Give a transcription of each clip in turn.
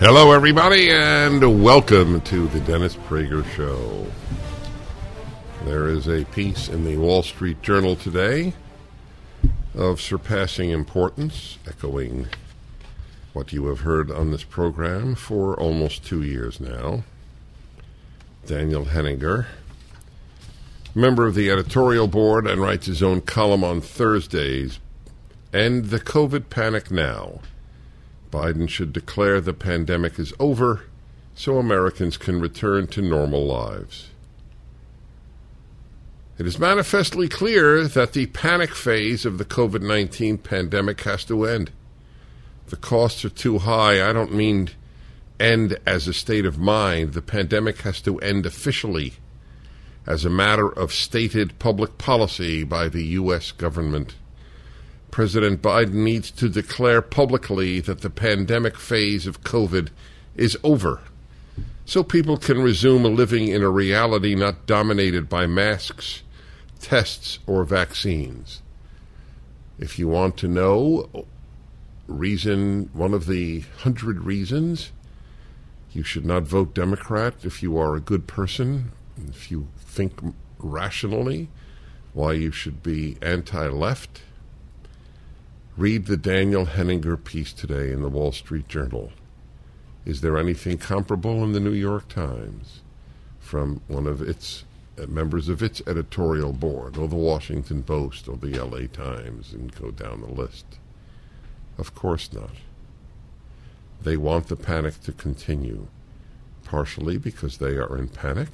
Hello, everybody, and welcome to the Dennis Prager Show. There is a piece in the Wall Street Journal today of surpassing importance, echoing what you have heard on this program for almost two years now. Daniel Henninger, member of the editorial board and writes his own column on Thursdays, End the COVID Panic Now. Biden should declare the pandemic is over so Americans can return to normal lives. It is manifestly clear that the panic phase of the COVID 19 pandemic has to end. The costs are too high. I don't mean end as a state of mind. The pandemic has to end officially as a matter of stated public policy by the U.S. government. President Biden needs to declare publicly that the pandemic phase of COVID is over so people can resume a living in a reality not dominated by masks, tests, or vaccines. If you want to know reason, one of the hundred reasons you should not vote Democrat if you are a good person, if you think rationally, why you should be anti left, Read the Daniel Henninger piece today in the Wall Street Journal. Is there anything comparable in the New York Times from one of its uh, members of its editorial board, or the Washington Post, or the LA Times, and go down the list? Of course not. They want the panic to continue, partially because they are in panic,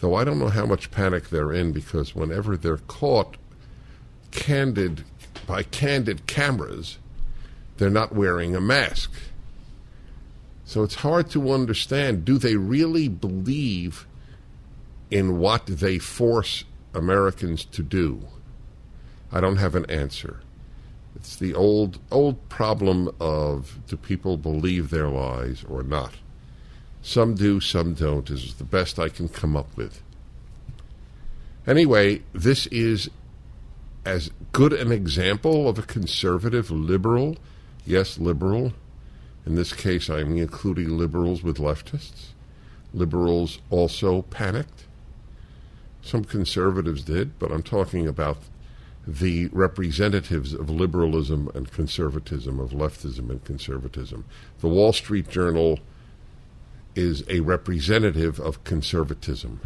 though I don't know how much panic they're in because whenever they're caught candid by candid cameras, they're not wearing a mask. So it's hard to understand do they really believe in what they force Americans to do? I don't have an answer. It's the old old problem of do people believe their lies or not? Some do, some don't, is the best I can come up with. Anyway, this is as good an example of a conservative liberal, yes, liberal. In this case, I'm including liberals with leftists. Liberals also panicked. Some conservatives did, but I'm talking about the representatives of liberalism and conservatism, of leftism and conservatism. The Wall Street Journal is a representative of conservatism.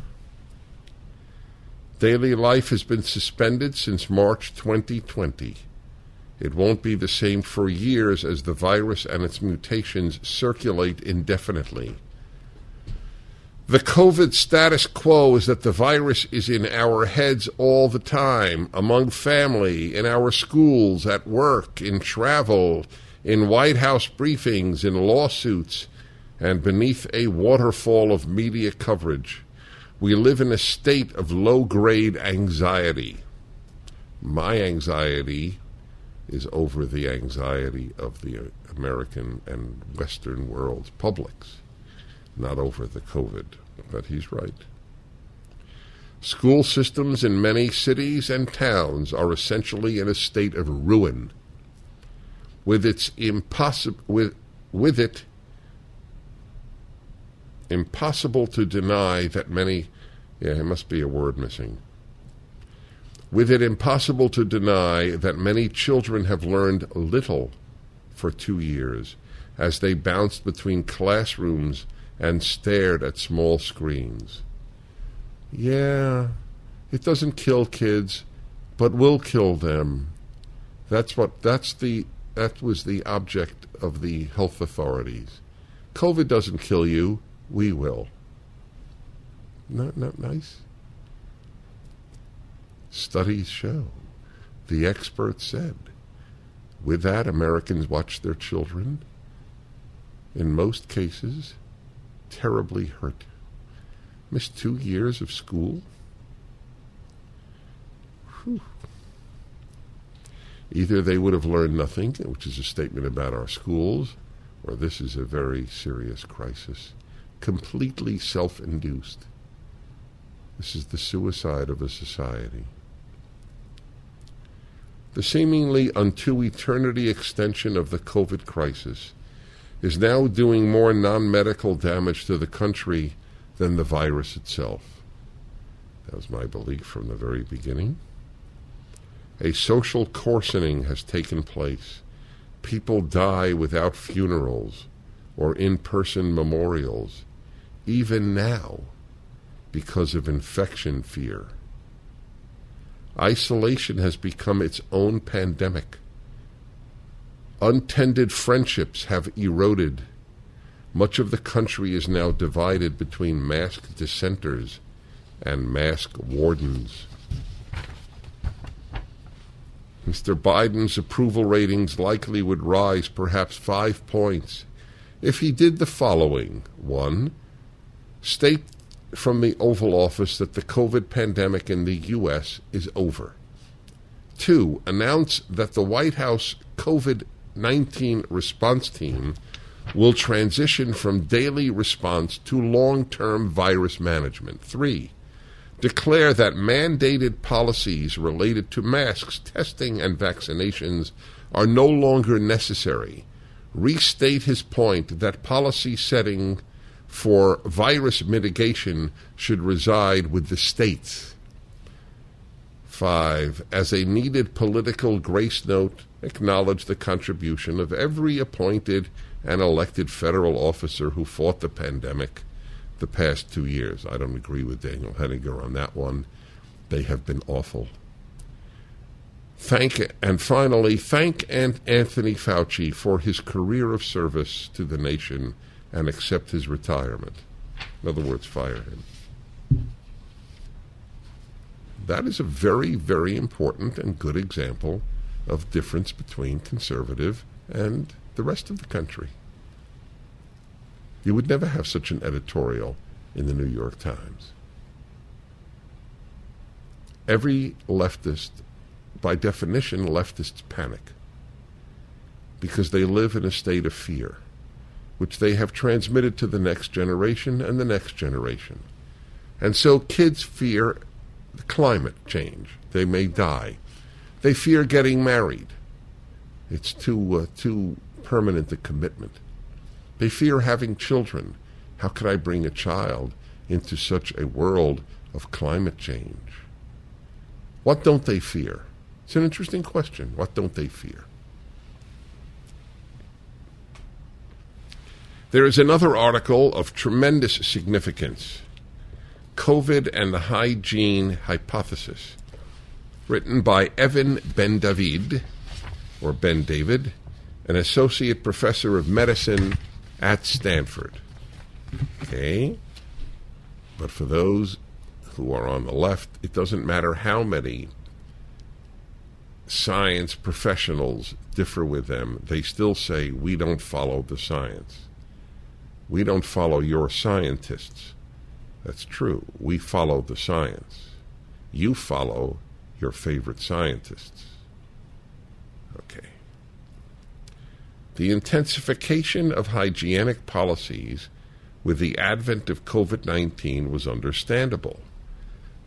Daily life has been suspended since March 2020. It won't be the same for years as the virus and its mutations circulate indefinitely. The COVID status quo is that the virus is in our heads all the time, among family, in our schools, at work, in travel, in White House briefings, in lawsuits, and beneath a waterfall of media coverage. We live in a state of low grade anxiety. My anxiety is over the anxiety of the American and Western world's publics, not over the COVID. But he's right. School systems in many cities and towns are essentially in a state of ruin. With its impossible with with it impossible to deny that many, yeah, it must be a word missing. With it impossible to deny that many children have learned little for two years as they bounced between classrooms and stared at small screens. Yeah, it doesn't kill kids, but will kill them. That's what that's the that was the object of the health authorities. COVID doesn't kill you, we will. Not, not nice? Studies show, the experts said, With that, Americans watch their children, in most cases, terribly hurt. Missed two years of school. Whew. Either they would have learned nothing, which is a statement about our schools, or this is a very serious crisis, completely self induced. This is the suicide of a society. The seemingly unto eternity extension of the COVID crisis is now doing more non medical damage to the country than the virus itself. That was my belief from the very beginning. A social coarsening has taken place. People die without funerals or in person memorials, even now, because of infection fear. Isolation has become its own pandemic. Untended friendships have eroded. Much of the country is now divided between masked dissenters and mask wardens. Mr. Biden's approval ratings likely would rise perhaps five points if he did the following. One, state from the Oval Office that the COVID pandemic in the U.S. is over. Two, announce that the White House COVID 19 response team will transition from daily response to long term virus management. Three, declare that mandated policies related to masks, testing, and vaccinations are no longer necessary. Restate his point that policy setting for virus mitigation should reside with the states. Five, as a needed political grace note, acknowledge the contribution of every appointed and elected federal officer who fought the pandemic the past two years. I don't agree with Daniel Henninger on that one. They have been awful. Thank and finally thank Anthony Fauci for his career of service to the nation and accept his retirement. In other words, fire him. That is a very, very important and good example of difference between conservative and the rest of the country. You would never have such an editorial in the New York Times. Every leftist, by definition, leftists panic because they live in a state of fear, which they have transmitted to the next generation and the next generation. And so kids fear climate change. They may die. They fear getting married. It's too, uh, too permanent a commitment. They fear having children. How could I bring a child into such a world of climate change? What don't they fear? It's an interesting question. What don't they fear? There is another article of tremendous significance COVID and the Hygiene Hypothesis, written by Evan Ben David, or Bendavid, an associate professor of medicine at Stanford. Okay? But for those who are on the left, it doesn't matter how many science professionals differ with them, they still say, we don't follow the science. We don't follow your scientists. That's true. We follow the science. You follow your favorite scientists. Okay. The intensification of hygienic policies with the advent of COVID 19 was understandable.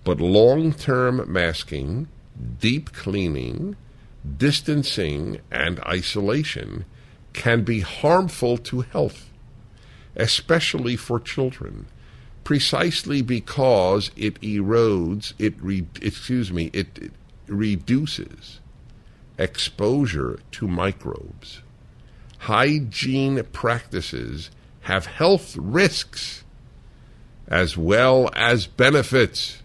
But long term masking, deep cleaning, distancing, and isolation can be harmful to health, especially for children, precisely because it erodes, it re- excuse me, it, it reduces exposure to microbes hygiene practices have health risks as well as benefits.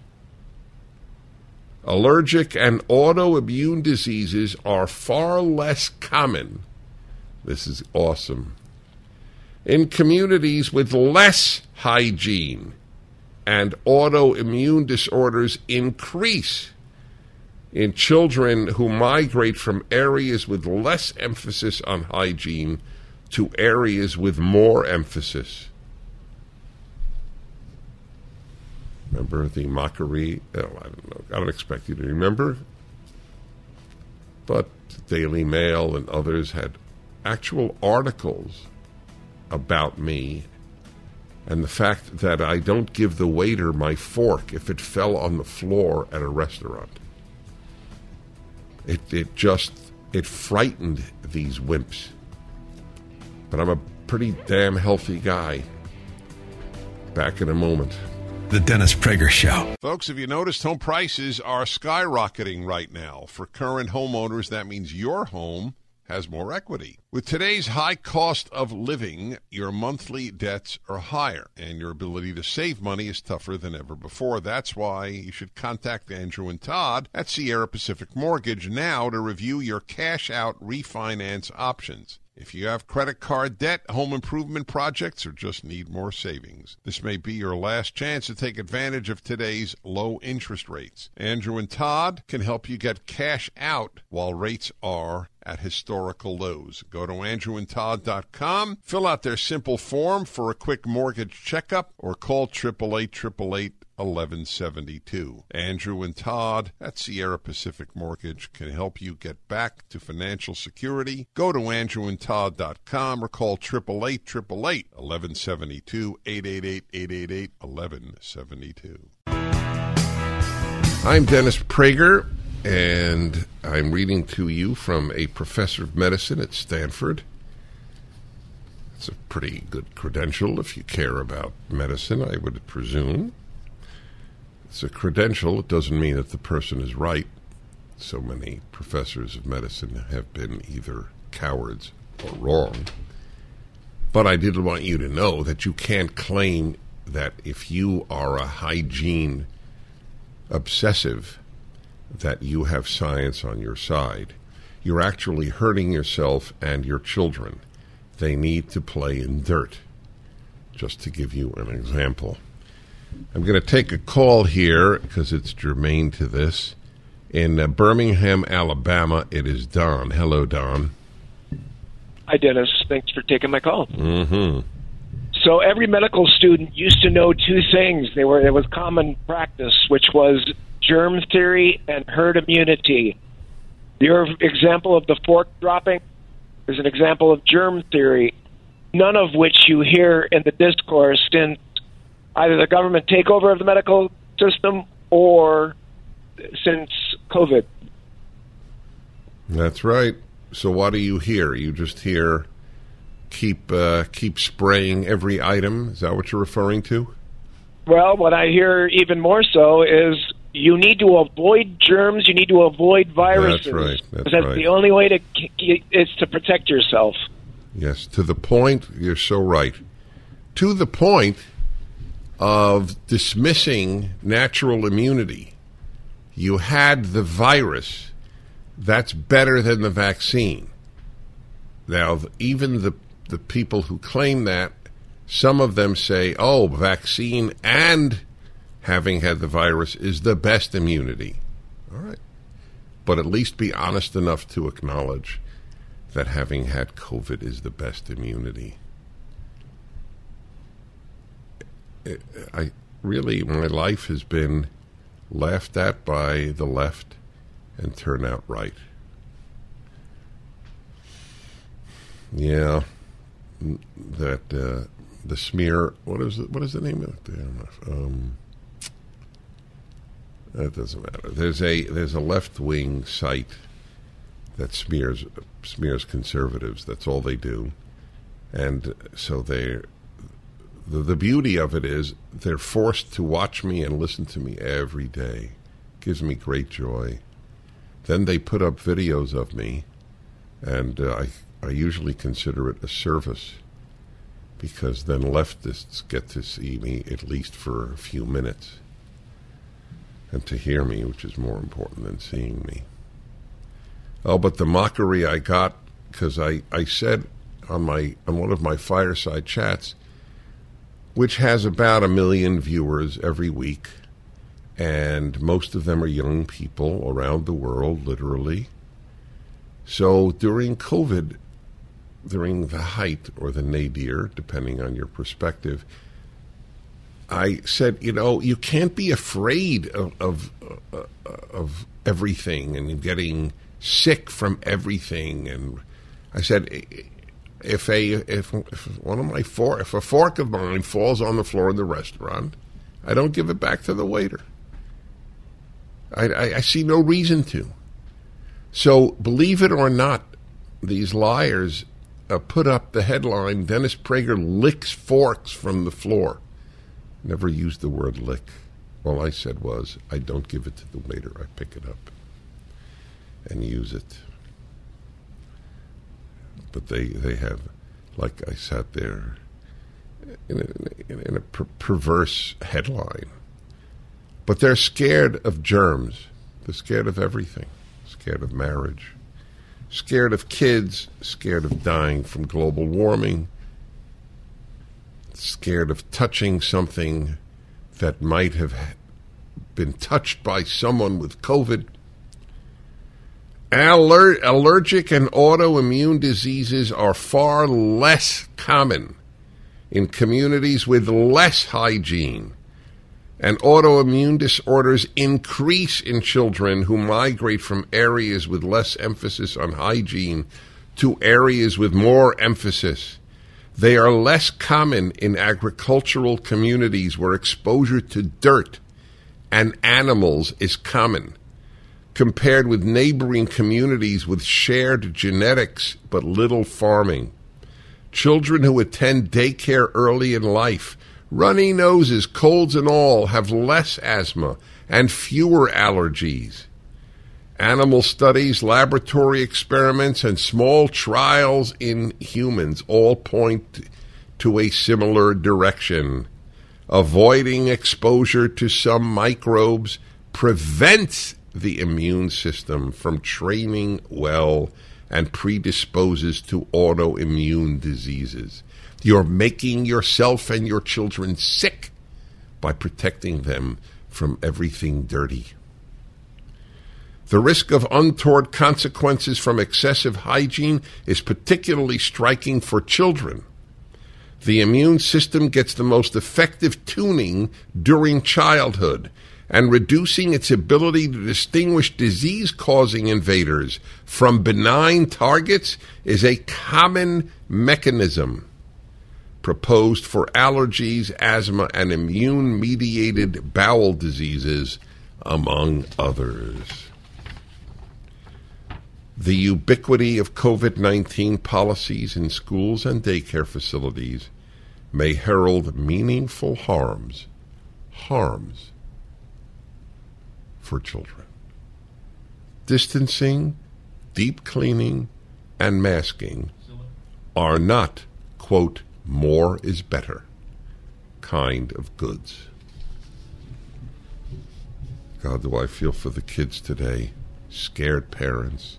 Allergic and autoimmune diseases are far less common. This is awesome. In communities with less hygiene and autoimmune disorders increase in children who migrate from areas with less emphasis on hygiene to areas with more emphasis. Remember the mockery? Oh, I don't know. I don't expect you to remember. But Daily Mail and others had actual articles about me and the fact that I don't give the waiter my fork if it fell on the floor at a restaurant. It, it just it frightened these wimps. But I'm a pretty damn healthy guy. Back in a moment. The Dennis Prager Show. Folks, have you noticed home prices are skyrocketing right now? For current homeowners, that means your home has more equity. With today's high cost of living, your monthly debts are higher, and your ability to save money is tougher than ever before. That's why you should contact Andrew and Todd at Sierra Pacific Mortgage now to review your cash out refinance options. If you have credit card debt, home improvement projects, or just need more savings, this may be your last chance to take advantage of today's low interest rates. Andrew and Todd can help you get cash out while rates are at historical lows. Go to andrewandtodd.com, fill out their simple form for a quick mortgage checkup, or call 888 1172. Andrew and Todd at Sierra Pacific Mortgage can help you get back to financial security. Go to andrewandtodd.com or call 888 1172 888 888 1172. I'm Dennis Prager, and I'm reading to you from a professor of medicine at Stanford. It's a pretty good credential if you care about medicine, I would presume. It's a credential. It doesn't mean that the person is right. So many professors of medicine have been either cowards or wrong. But I did want you to know that you can't claim that if you are a hygiene obsessive, that you have science on your side. You're actually hurting yourself and your children. They need to play in dirt. Just to give you an example. I'm going to take a call here because it's germane to this. In uh, Birmingham, Alabama, it is Don. Hello, Don. Hi, Dennis. Thanks for taking my call. Mm-hmm. So every medical student used to know two things. They were it was common practice, which was germ theory and herd immunity. Your example of the fork dropping is an example of germ theory, none of which you hear in the discourse since either the government takeover of the medical system or since COVID. That's right. So what do you hear? You just hear keep uh, keep spraying every item. Is that what you're referring to? Well, what I hear even more so is you need to avoid germs. You need to avoid viruses. That's right. That's, that's right. the only way to is to protect yourself. Yes, to the point. You're so right. To the point of dismissing natural immunity. You had the virus. That's better than the vaccine. Now, even the the people who claim that, some of them say, "Oh, vaccine and having had the virus is the best immunity." All right, but at least be honest enough to acknowledge that having had COVID is the best immunity. I really my life has been laughed at by the left and turned out right. Yeah, that uh, the smear. What is it? What is the name of it? Um, that doesn't matter. There's a there's a left wing site that smears smears conservatives. That's all they do, and so they the, the beauty of it is they're forced to watch me and listen to me every day. It Gives me great joy. Then they put up videos of me, and uh, I, I usually consider it a service because then leftists get to see me at least for a few minutes and to hear me, which is more important than seeing me. Oh, but the mockery I got because I, I said on my on one of my fireside chats which has about a million viewers every week. and most of them are young people around the world, literally. So during COVID, during the height or the nadir, depending on your perspective, I said, you know, you can't be afraid of of, uh, of everything and getting sick from everything. And I said, if a if, if one of my four if a fork of mine falls on the floor in the restaurant, I don't give it back to the waiter. I, I, I see no reason to. So believe it or not, these liars uh, put up the headline: Dennis Prager licks forks from the floor. Never used the word lick. All I said was, I don't give it to the waiter. I pick it up and use it. But they, they have, like I sat there in a, in a per- perverse headline. But they're scared of germs. They're scared of everything. Scared of marriage. Scared of kids. Scared of dying from global warming scared of touching something that might have been touched by someone with COVID. Aller- allergic and autoimmune diseases are far less common in communities with less hygiene. And autoimmune disorders increase in children who migrate from areas with less emphasis on hygiene to areas with more emphasis they are less common in agricultural communities where exposure to dirt and animals is common, compared with neighboring communities with shared genetics but little farming. Children who attend daycare early in life, runny noses, colds, and all, have less asthma and fewer allergies. Animal studies, laboratory experiments, and small trials in humans all point to a similar direction. Avoiding exposure to some microbes prevents the immune system from training well and predisposes to autoimmune diseases. You're making yourself and your children sick by protecting them from everything dirty. The risk of untoward consequences from excessive hygiene is particularly striking for children. The immune system gets the most effective tuning during childhood, and reducing its ability to distinguish disease causing invaders from benign targets is a common mechanism proposed for allergies, asthma, and immune mediated bowel diseases, among others. The ubiquity of COVID 19 policies in schools and daycare facilities may herald meaningful harms, harms for children. Distancing, deep cleaning, and masking are not, quote, more is better kind of goods. God, do I feel for the kids today, scared parents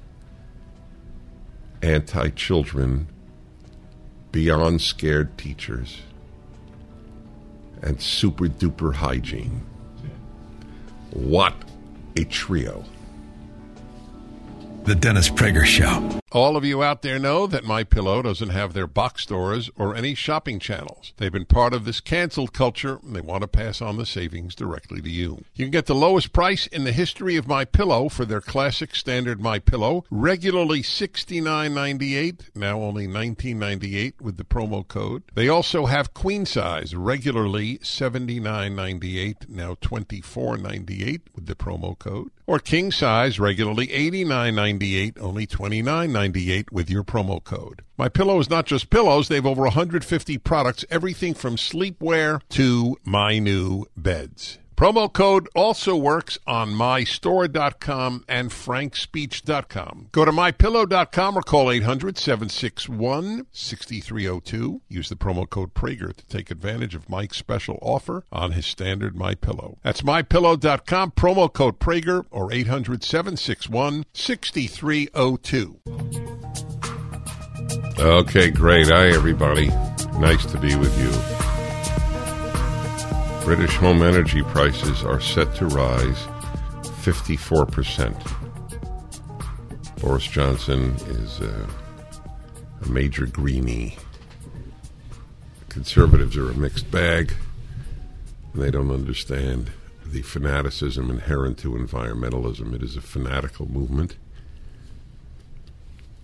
anti children, beyond scared teachers, and super duper hygiene. What a trio. The Dennis Prager Show. All of you out there know that My Pillow doesn't have their box stores or any shopping channels. They've been part of this canceled culture and they want to pass on the savings directly to you. You can get the lowest price in the history of My Pillow for their classic standard My Pillow, regularly $69.98, now only $19.98 with the promo code. They also have queen size, regularly $79.98, now $24.98 with the promo code, or king size, regularly $89.98, only $29.98 with your promo code. My Pillow is not just pillows, they have over 150 products, everything from sleepwear to my new beds. Promo code also works on mystore.com and frankspeech.com. Go to mypillow.com or call 800-761-6302. Use the promo code Prager to take advantage of Mike's special offer on his standard My Pillow. That's mypillow.com, promo code Prager or 800-761-6302. Okay, great. Hi, everybody. Nice to be with you. British home energy prices are set to rise 54%. Boris Johnson is a, a major greenie. Conservatives are a mixed bag, they don't understand the fanaticism inherent to environmentalism. It is a fanatical movement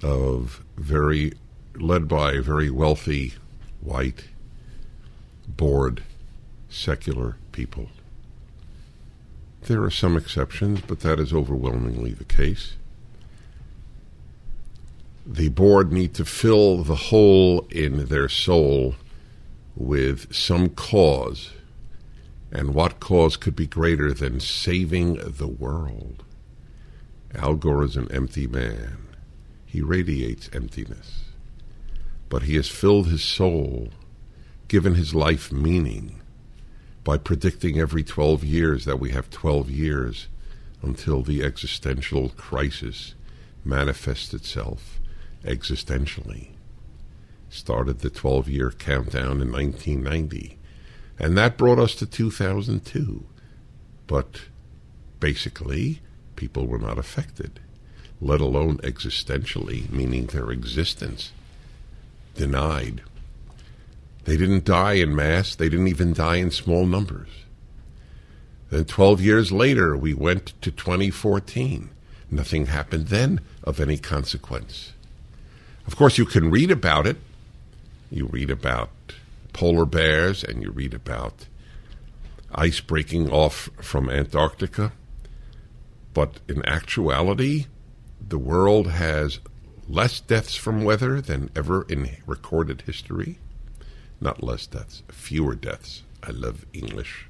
of very, led by very wealthy, white, bored, secular people. There are some exceptions, but that is overwhelmingly the case. The bored need to fill the hole in their soul with some cause. And what cause could be greater than saving the world? Al Gore is an empty man. He radiates emptiness. But he has filled his soul, given his life meaning by predicting every 12 years that we have 12 years until the existential crisis manifests itself existentially. Started the 12 year countdown in 1990, and that brought us to 2002. But basically, people were not affected, let alone existentially, meaning their existence denied they didn't die in mass, they didn't even die in small numbers. Then 12 years later, we went to 2014. Nothing happened then of any consequence. Of course, you can read about it. You read about polar bears and you read about ice breaking off from Antarctica. But in actuality, the world has less deaths from weather than ever in recorded history. Not less deaths, fewer deaths. I love English.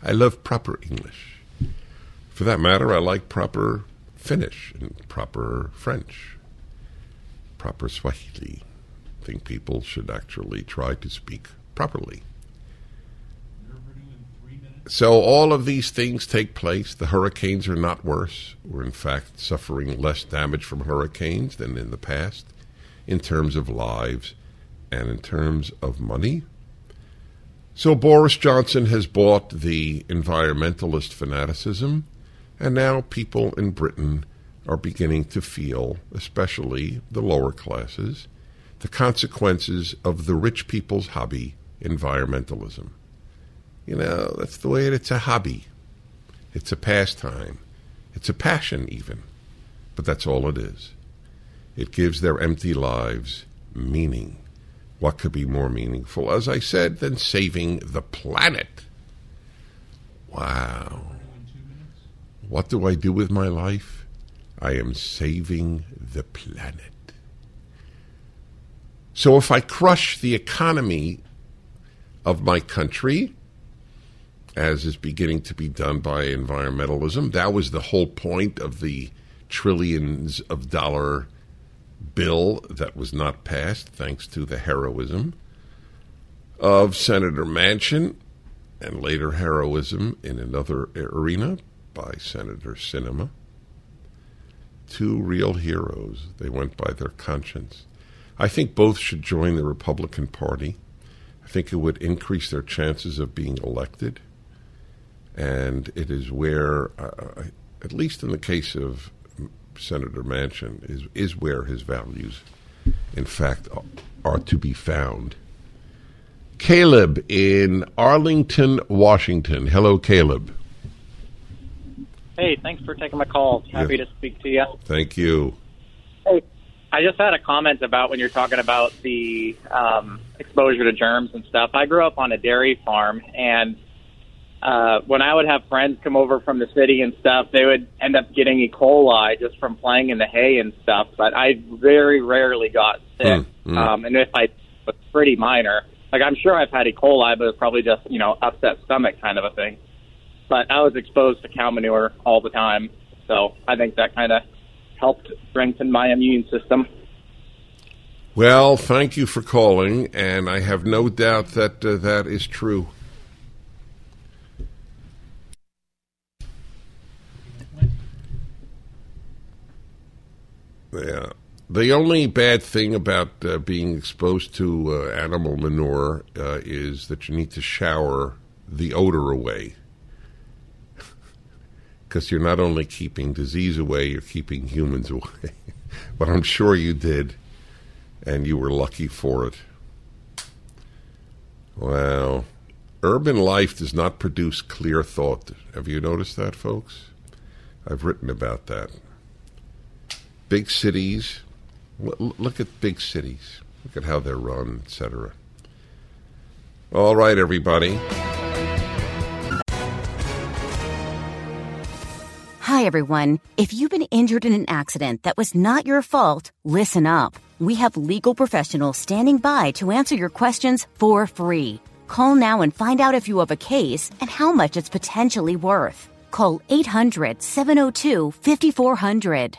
I love proper English. For that matter, I like proper Finnish and proper French, proper Swahili. I think people should actually try to speak properly. So all of these things take place. The hurricanes are not worse. We're in fact suffering less damage from hurricanes than in the past in terms of lives and in terms of money. So Boris Johnson has bought the environmentalist fanaticism, and now people in Britain are beginning to feel, especially the lower classes, the consequences of the rich people's hobby, environmentalism. You know, that's the way it, it's a hobby. It's a pastime. It's a passion, even. But that's all it is. It gives their empty lives meaning. What could be more meaningful, as I said, than saving the planet? Wow. What do I do with my life? I am saving the planet. So if I crush the economy of my country, as is beginning to be done by environmentalism, that was the whole point of the trillions of dollar bill that was not passed, thanks to the heroism of Senator Manchin and later heroism in another arena by Senator Sinema. Two real heroes. They went by their conscience. I think both should join the Republican Party. I think it would increase their chances of being elected. And it is where, uh, at least in the case of Senator Manchin is is where his values, in fact, are to be found. Caleb in Arlington, Washington. Hello, Caleb. Hey, thanks for taking my call. Happy yes. to speak to you. Thank you. Hey, I just had a comment about when you're talking about the um, exposure to germs and stuff. I grew up on a dairy farm, and uh, when I would have friends come over from the city and stuff, they would end up getting E. coli just from playing in the hay and stuff. But I very rarely got sick, mm, mm. Um, and if I was pretty minor, like I'm sure I've had E. coli, but it's probably just you know upset stomach kind of a thing. But I was exposed to cow manure all the time, so I think that kind of helped strengthen my immune system. Well, thank you for calling, and I have no doubt that uh, that is true. Yeah. The only bad thing about uh, being exposed to uh, animal manure uh, is that you need to shower the odor away. Because you're not only keeping disease away, you're keeping humans away. but I'm sure you did, and you were lucky for it. Wow. Urban life does not produce clear thought. Have you noticed that, folks? I've written about that. Big cities, look at big cities. Look at how they're run, etc. All right, everybody. Hi, everyone. If you've been injured in an accident that was not your fault, listen up. We have legal professionals standing by to answer your questions for free. Call now and find out if you have a case and how much it's potentially worth. Call 800 702 5400.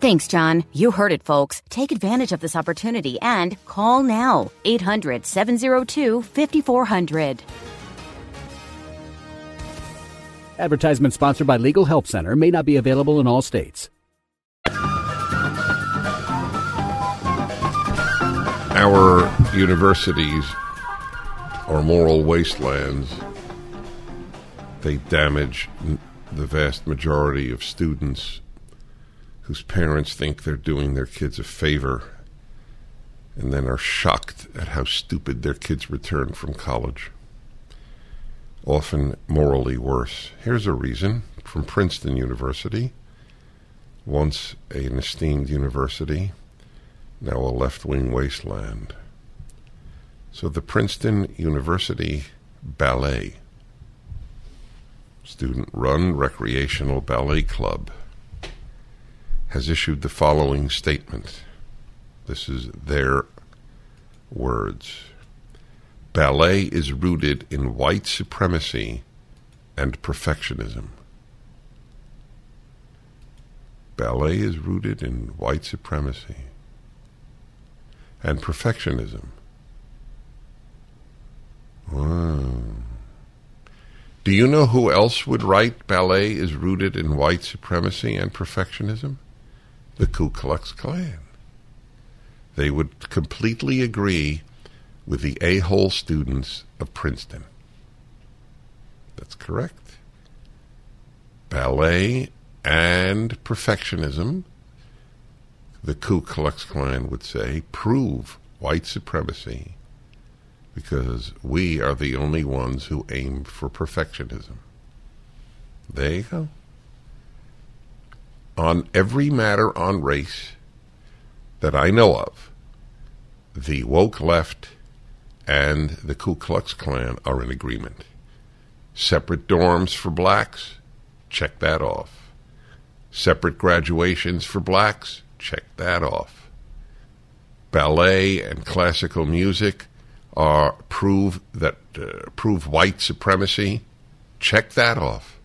Thanks, John. You heard it, folks. Take advantage of this opportunity and call now 800 702 5400. Advertisement sponsored by Legal Help Center may not be available in all states. Our universities are moral wastelands. They damage the vast majority of students whose parents think they're doing their kids a favor and then are shocked at how stupid their kids return from college. Often morally worse. Here's a reason from Princeton University, once an esteemed university, now a left wing wasteland. So the Princeton University Ballet, student run recreational ballet club, has issued the following statement. This is their words. Ballet is rooted in white supremacy and perfectionism. Ballet is rooted in white supremacy and perfectionism. Wow. Do you know who else would write ballet is rooted in white supremacy and perfectionism? The Ku Klux Klan. They would completely agree with the a hole students of Princeton. That's correct. Ballet and perfectionism, the Ku Klux Klan would say, prove white supremacy because we are the only ones who aim for perfectionism. There you go on every matter on race that I know of, the woke left and the Ku Klux Klan are in agreement. Separate dorms for blacks, check that off. Separate graduations for blacks, check that off. Ballet and classical music are prove that uh, prove white supremacy, check that off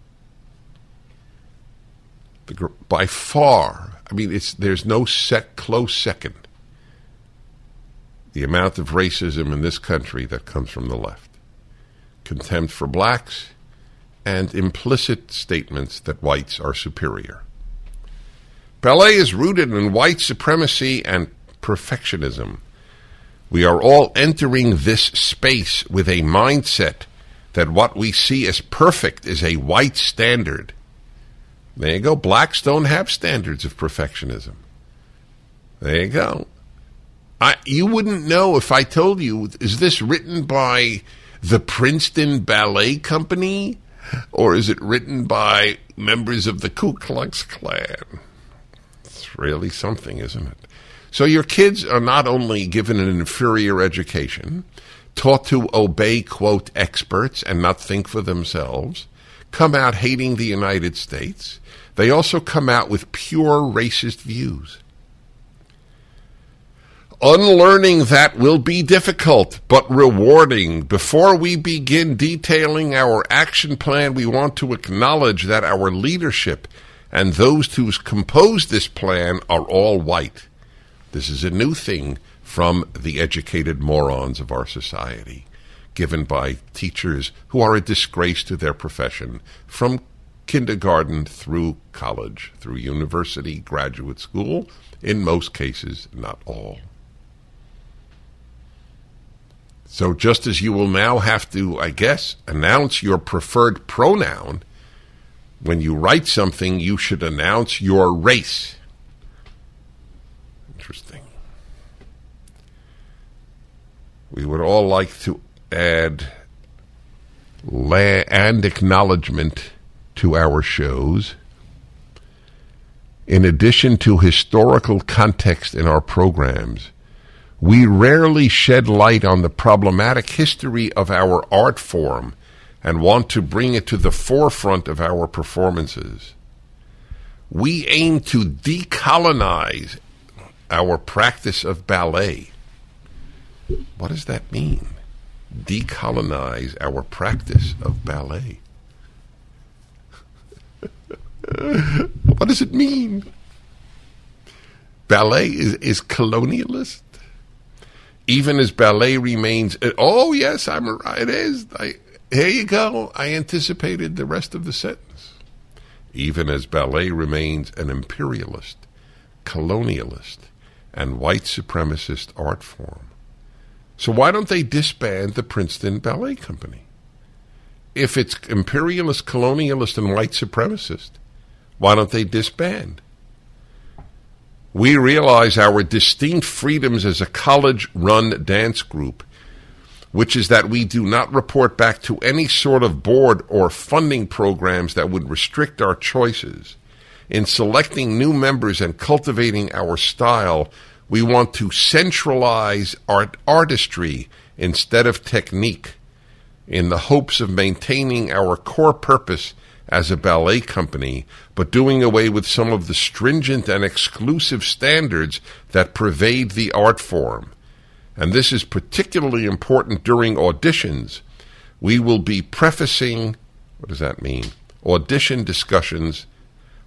the, by far, I mean, it's there's no sec, close second. The amount of racism in this country that comes from the left, contempt for blacks, and implicit statements that whites are superior. Ballet is rooted in white supremacy and perfectionism. We are all entering this space with a mindset that what we see as perfect is a white standard there you go. Blacks don't have standards of perfectionism. There you go. I, you wouldn't know if I told you, is this written by the Princeton Ballet Company or is it written by members of the Ku Klux Klan? It's really something, isn't it? So your kids are not only given an inferior education, taught to obey, quote, experts and not think for themselves, come out hating the United States, they also come out with pure racist views. Unlearning that will be difficult but rewarding. Before we begin detailing our action plan, we want to acknowledge that our leadership and those who composed this plan are all white. This is a new thing from the educated morons of our society, given by teachers who are a disgrace to their profession, from kindergarten through college, through university, graduate school, in most cases, not all. So just as you will now have to, I guess, announce your preferred pronoun, when you write something, you should announce your race. Interesting. We would all like to add la- and acknowledgement to our shows. In addition to historical context in our programs, we rarely shed light on the problematic history of our art form and want to bring it to the forefront of our performances. We aim to decolonize our practice of ballet. What does that mean? Decolonize our practice of ballet. what does it mean? Ballet is, is colonialist? even as ballet remains. Uh, oh yes, I'm right. It is. I, here you go. I anticipated the rest of the sentence. Even as ballet remains an imperialist, colonialist, and white supremacist art form. So why don't they disband the Princeton Ballet Company? If it's imperialist, colonialist, and white supremacist, why don't they disband? We realize our distinct freedoms as a college run dance group, which is that we do not report back to any sort of board or funding programs that would restrict our choices. In selecting new members and cultivating our style, we want to centralize art artistry instead of technique in the hopes of maintaining our core purpose as a ballet company, but doing away with some of the stringent and exclusive standards that pervade the art form. And this is particularly important during auditions. We will be prefacing, what does that mean? Audition discussions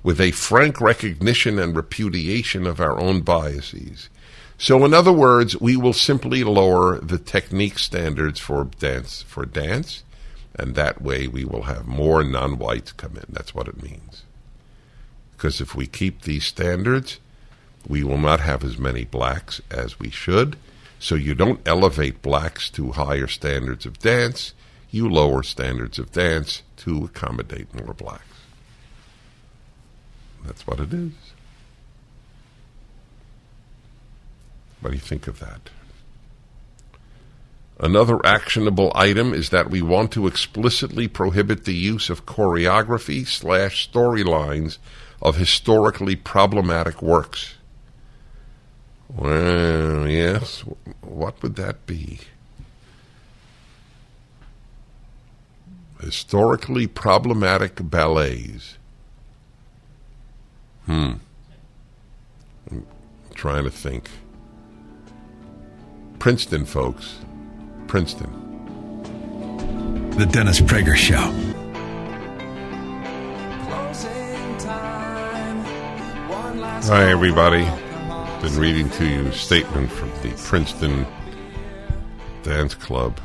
with a frank recognition and repudiation of our own biases. So, in other words, we will simply lower the technique standards for dance for dance and that way we will have more non whites come in. That's what it means. Because if we keep these standards, we will not have as many blacks as we should. So you don't elevate blacks to higher standards of dance, you lower standards of dance to accommodate more blacks. That's what it is. What do you think of that? Another actionable item is that we want to explicitly prohibit the use of choreography slash storylines of historically problematic works. Well, yes. What would that be? Historically problematic ballets. Hmm. I'm trying to think. Princeton, folks. Princeton. The Dennis Prager Show. Hi, everybody. Been reading to you a statement from the Princeton Dance Club.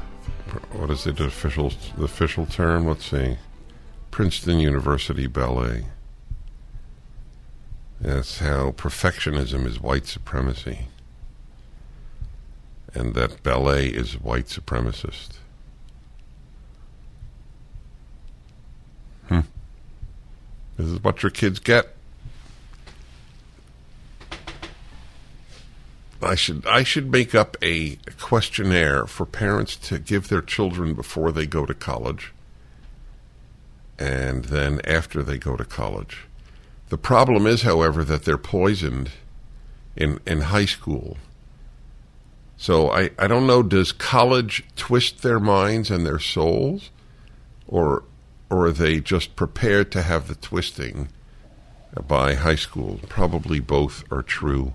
What is it? The official, the official term? Let's see. Princeton University Ballet. That's how perfectionism is white supremacy and that ballet is white supremacist. Hmm. This is what your kids get. I should I should make up a questionnaire for parents to give their children before they go to college and then after they go to college. The problem is, however, that they're poisoned in, in high school so I, I don't know, does college twist their minds and their souls? Or, or are they just prepared to have the twisting by high school? Probably both are true.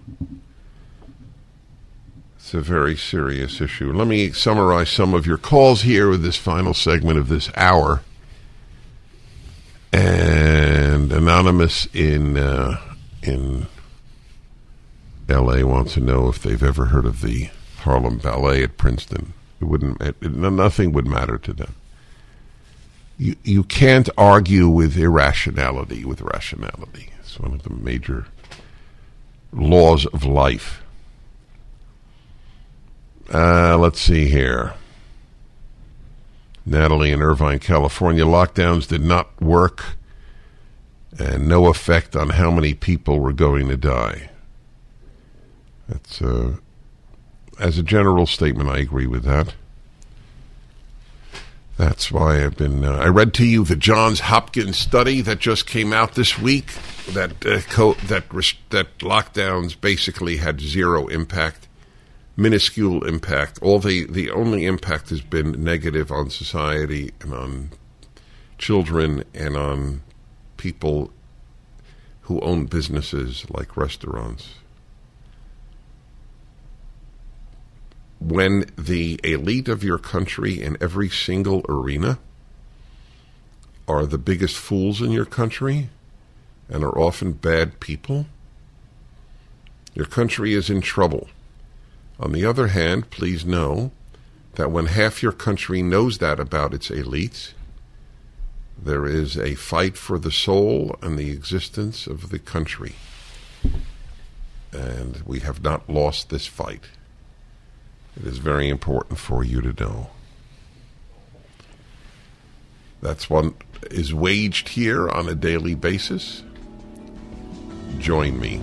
It's a very serious issue. Let me summarize some of your calls here with this final segment of this hour. And Anonymous in uh, in L.A. wants to know if they've ever heard of the Harlem Ballet at Princeton. It wouldn't. It, it, nothing would matter to them. You you can't argue with irrationality with rationality. It's one of the major laws of life. Uh, let's see here. Natalie in Irvine, California. Lockdowns did not work and no effect on how many people were going to die. That's uh, as a general statement, I agree with that. That's why I've been. Uh, I read to you the Johns Hopkins study that just came out this week that uh, co- that that lockdowns basically had zero impact, minuscule impact. All the the only impact has been negative on society and on children and on people who own businesses like restaurants. When the elite of your country in every single arena are the biggest fools in your country and are often bad people, your country is in trouble. On the other hand, please know that when half your country knows that about its elites, there is a fight for the soul and the existence of the country. And we have not lost this fight. It is very important for you to know. That's what is waged here on a daily basis. Join me.